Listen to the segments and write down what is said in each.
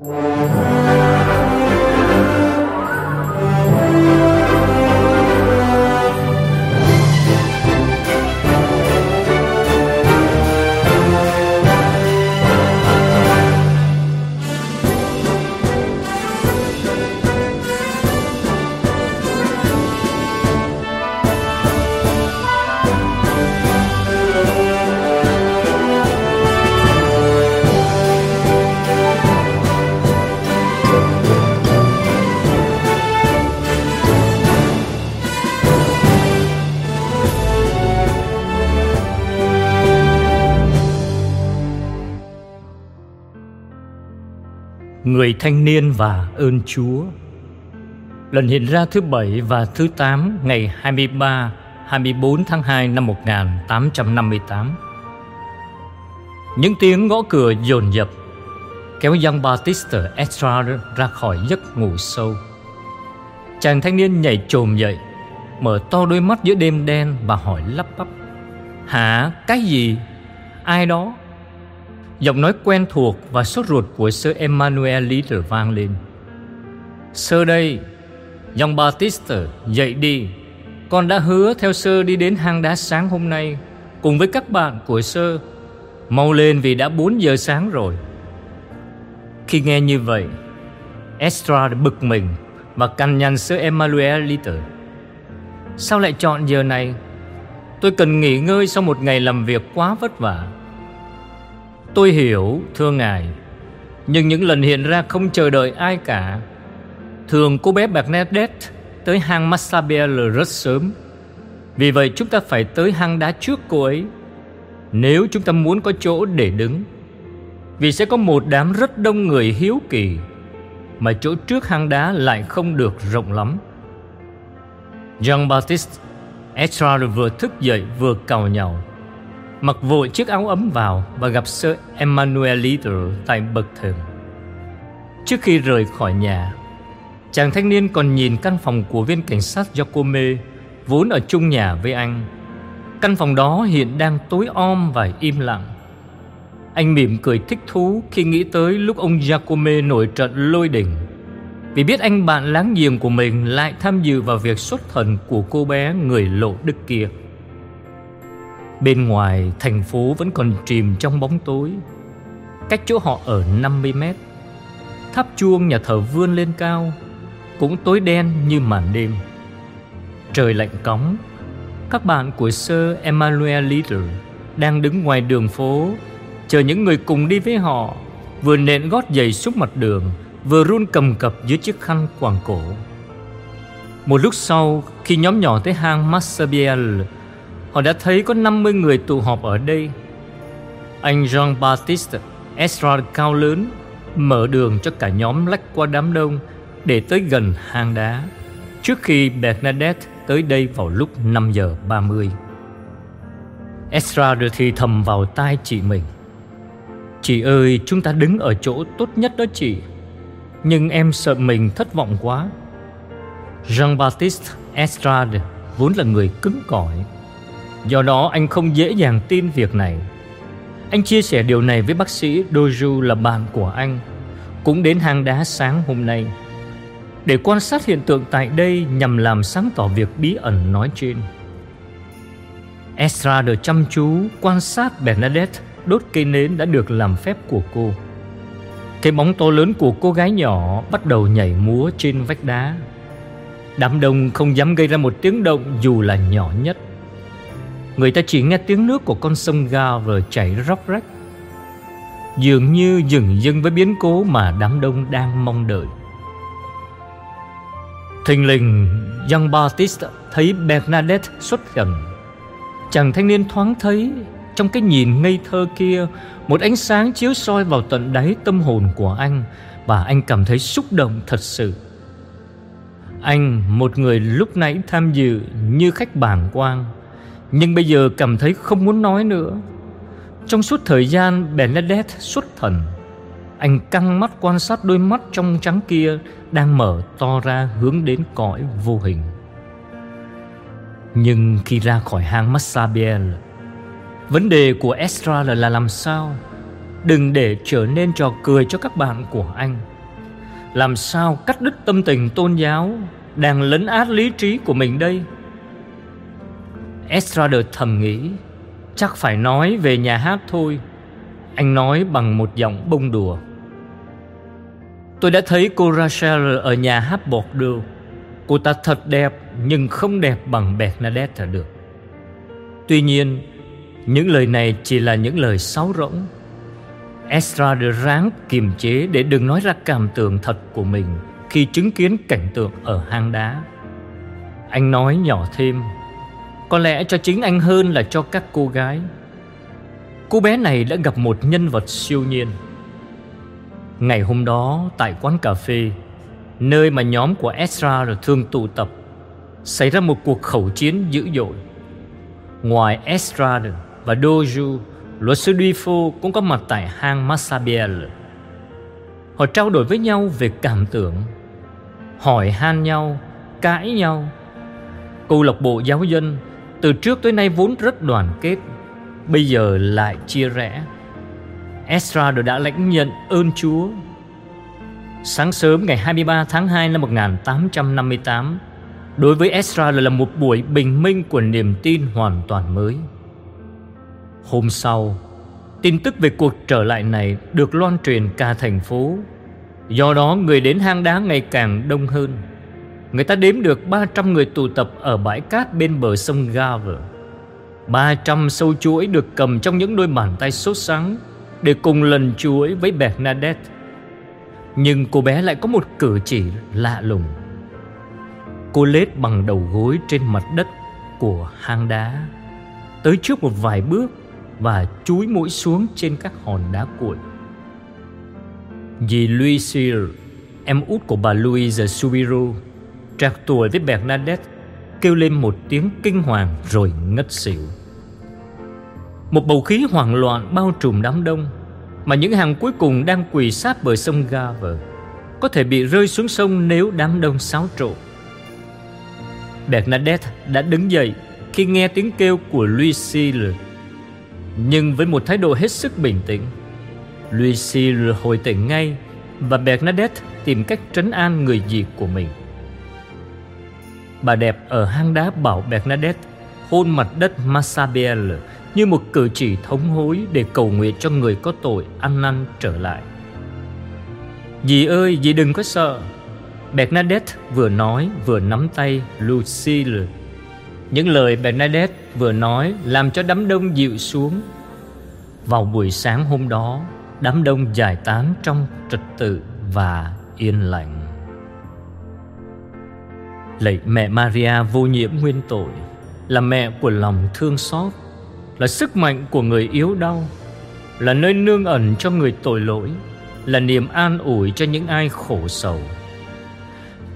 Música Người thanh niên và ơn Chúa Lần hiện ra thứ bảy và thứ tám ngày 23, 24 tháng 2 năm 1858 Những tiếng gõ cửa dồn dập Kéo Young Batista Extra ra khỏi giấc ngủ sâu Chàng thanh niên nhảy chồm dậy Mở to đôi mắt giữa đêm đen và hỏi lắp bắp Hả? Cái gì? Ai đó? Giọng nói quen thuộc và sốt ruột của Sir Emmanuel Little vang lên. Sơ đây Dòng Batista, dậy đi. Con đã hứa theo sơ đi đến hang đá sáng hôm nay Cùng với các bạn của sơ. Mau lên vì đã 4 giờ sáng rồi. Khi nghe như vậy Estra bực mình Và cằn nhằn sơ Emmanuel Little. Sao lại chọn giờ này? Tôi cần nghỉ ngơi sau một ngày làm việc quá vất vả. Tôi hiểu, thưa ngài. Nhưng những lần hiện ra không chờ đợi ai cả. Thường cô bé Bernadette tới hang Massabelle rất sớm. Vì vậy chúng ta phải tới hang đá trước cô ấy Nếu chúng ta muốn có chỗ để đứng. Vì sẽ có một đám rất đông người hiếu kỳ Mà chỗ trước hang đá lại không được rộng lắm. Jean Baptiste Estrade vừa thức dậy vừa cào nhau. Mặc vội chiếc áo ấm vào Và gặp Sir Emmanuel Little tại bậc thềm. Trước khi rời khỏi nhà, Chàng thanh niên còn nhìn căn phòng của viên cảnh sát Giacome Vốn ở chung nhà với anh. Căn phòng đó hiện đang tối om và im lặng. Anh mỉm cười thích thú khi nghĩ tới lúc ông Giacome nổi trận lôi đình. Vì biết anh bạn láng giềng của mình lại tham dự vào việc xuất thần của cô bé người lộ đức kia. Bên ngoài, thành phố vẫn còn chìm trong bóng tối. Cách chỗ họ ở 50 mét. Tháp chuông nhà thờ vươn lên cao, Cũng tối đen như màn đêm. Trời lạnh cóng. Các bạn của Sir Emmanuel Leader Đang đứng ngoài đường phố, Chờ những người cùng đi với họ, Vừa nện gót giày xuống mặt đường, Vừa run cầm cập dưới chiếc khăn quàng cổ. Một lúc sau, Khi nhóm nhỏ tới hang Massabielle Họ đã thấy có 50 người tụ họp ở đây. Anh Jean-Baptiste Estrade cao lớn, Mở đường cho cả nhóm lách qua đám đông Để tới gần hang đá, Trước khi Bernadette tới đây vào lúc 5 giờ 30 Estrade thì thầm vào tai chị mình. Chị ơi, chúng ta đứng ở chỗ tốt nhất đó chị. Nhưng em sợ mình thất vọng quá. Jean-Baptiste Estrade vốn là người cứng cỏi. Do đó anh không dễ dàng tin việc này Anh chia sẻ điều này với bác sĩ Doju là bạn của anh, Cũng đến hang đá sáng hôm nay, Để quan sát hiện tượng tại đây Nhằm làm sáng tỏ việc bí ẩn nói trên Estrada chăm chú quan sát Bernadette đốt cây nến đã được làm phép của cô. Cái bóng to lớn của cô gái nhỏ bắt đầu nhảy múa trên vách đá. Đám đông không dám gây ra một tiếng động dù là nhỏ nhất. Người ta chỉ nghe tiếng nước của con sông Gave chảy róc rách. Dường như dừng dưng với biến cố mà đám đông đang mong đợi. Thình lình Jean Baptiste thấy Bernadette xuất gần Chàng thanh niên thoáng thấy Trong cái nhìn ngây thơ kia Một ánh sáng chiếu soi vào tận đáy tâm hồn của anh Và anh cảm thấy xúc động thật sự. Anh, một người lúc nãy tham dự như khách bảng quang nhưng bây giờ cảm thấy không muốn nói nữa. Trong suốt thời gian Bernadette xuất thần, Anh căng mắt quan sát đôi mắt trong trắng kia Đang mở to ra hướng đến cõi vô hình. Nhưng khi ra khỏi hang Massabiel Vấn đề của Estra là làm sao? Đừng để trở nên trò cười cho các bạn của anh. Làm sao cắt đứt tâm tình tôn giáo Đang lấn át lý trí của mình đây? Estrada thầm nghĩ Chắc phải nói về nhà hát thôi. Anh nói bằng một giọng bông đùa. Tôi đã thấy cô Rachel ở nhà hát bột Bordeaux Cô ta thật đẹp nhưng không đẹp bằng Bernadette được. Tuy nhiên những lời này chỉ là những lời sáo rỗng. Estrada ráng kiềm chế để đừng nói ra cảm tưởng thật của mình khi chứng kiến cảnh tượng ở hang đá. Anh nói nhỏ thêm, có lẽ cho chính anh hơn là cho các cô gái. Cô bé này đã gặp một nhân vật siêu nhiên. Ngày hôm đó tại quán cà phê, nơi mà nhóm của Ezra thường tụ tập, xảy ra một cuộc khẩu chiến dữ dội. Ngoài Ezra và Doju Luật sư Duifo cũng có mặt tại hang Massabiel Họ trao đổi với nhau về cảm tưởng, hỏi han nhau, cãi nhau. Câu lạc bộ giáo dân từ trước tới nay vốn rất đoàn kết, bây giờ lại chia rẽ. Ezra đã lãnh nhận ơn Chúa. Sáng sớm ngày 23 tháng 2 năm 1858, đối với Ezra là một buổi bình minh của niềm tin hoàn toàn mới. Hôm sau, tin tức về cuộc trở lại này được loan truyền cả thành phố. Do đó người đến hang đá ngày càng đông hơn. Người ta đếm được 300 người tụ tập ở bãi cát bên bờ sông Gave. 300 sâu chuỗi được cầm trong những đôi bàn tay sốt sắng để cùng lần chuỗi với Bernadette. Nhưng cô bé lại có một cử chỉ lạ lùng. Cô lết bằng đầu gối trên mặt đất của hang đá tới trước một vài bước và chúi mũi xuống trên các hòn đá cuội. Dì Lucille, em út của bà Louise Subiru, trạc tuổi với Bernadette, kêu lên một tiếng kinh hoàng rồi ngất xỉu. Một bầu khí hoảng loạn bao trùm đám đông mà những hàng cuối cùng đang quỳ sát bờ sông Gave có thể bị rơi xuống sông nếu đám đông xáo trộn. Bernadette đã đứng dậy khi nghe tiếng kêu của Lucille nhưng với một thái độ hết sức bình tĩnh. Lucille hồi tỉnh ngay và Bernadette tìm cách trấn an người dì của mình. Bà đẹp ở hang đá bảo Bernadette hôn mặt đất Massabelle như một cử chỉ thống hối để cầu nguyện cho người có tội ăn năn trở lại. Dì ơi, dì đừng có sợ. Bernadette vừa nói vừa nắm tay Lucille những lời Bernadette vừa nói làm cho đám đông dịu xuống. Vào buổi sáng hôm đó, đám đông giải tán trong trật tự và yên lặng. Lạy mẹ Maria vô nhiễm nguyên tội, là mẹ của lòng thương xót, là sức mạnh của người yếu đau, là nơi nương ẩn cho người tội lỗi, là niềm an ủi cho những ai khổ sầu.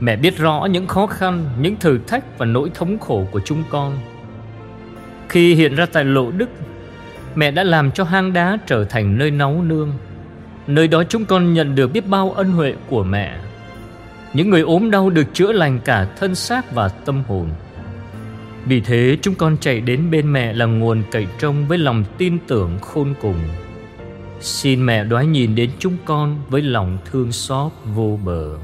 Mẹ biết rõ những khó khăn, những thử thách và nỗi thống khổ của chúng con. Khi hiện ra tại lộ đức, mẹ đã làm cho hang đá trở thành nơi náu nương. Nơi đó chúng con nhận được biết bao ân huệ của mẹ. Những người ốm đau được chữa lành cả thân xác và tâm hồn. Vì thế, chúng con chạy đến bên mẹ là nguồn cậy trông với lòng tin tưởng khôn cùng. Xin mẹ đoái nhìn đến chúng con với lòng thương xót vô bờ.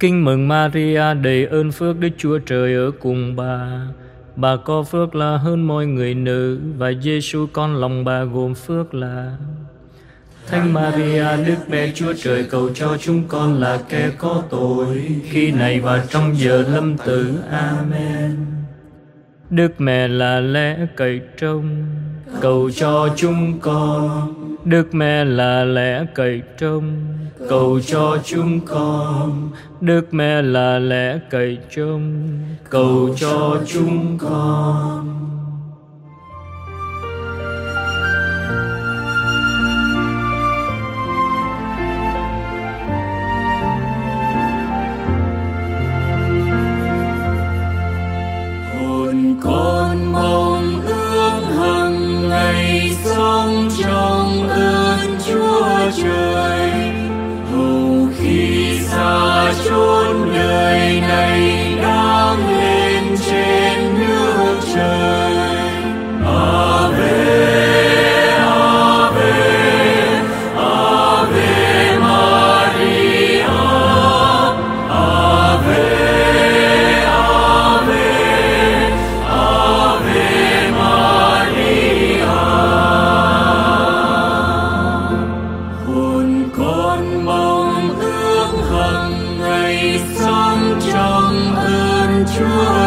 Kinh mừng Maria, đầy ơn phước Đức Chúa Trời ở cùng bà. Bà có phước là hơn mọi người nữ và Giêsu con lòng bà gồm phước là Thánh Maria, Đức Mẹ Chúa Trời, cầu cho chúng con là kẻ có tội khi này và trong giờ lâm tử. Amen. Đức Mẹ là lẽ cậy trông, cầu cho chúng con. Đức Mẹ là lẽ cậy trông, cầu cho chúng con đức mẹ là lẽ cậy trông, cầu cho chúng con sống trong ơn Chúa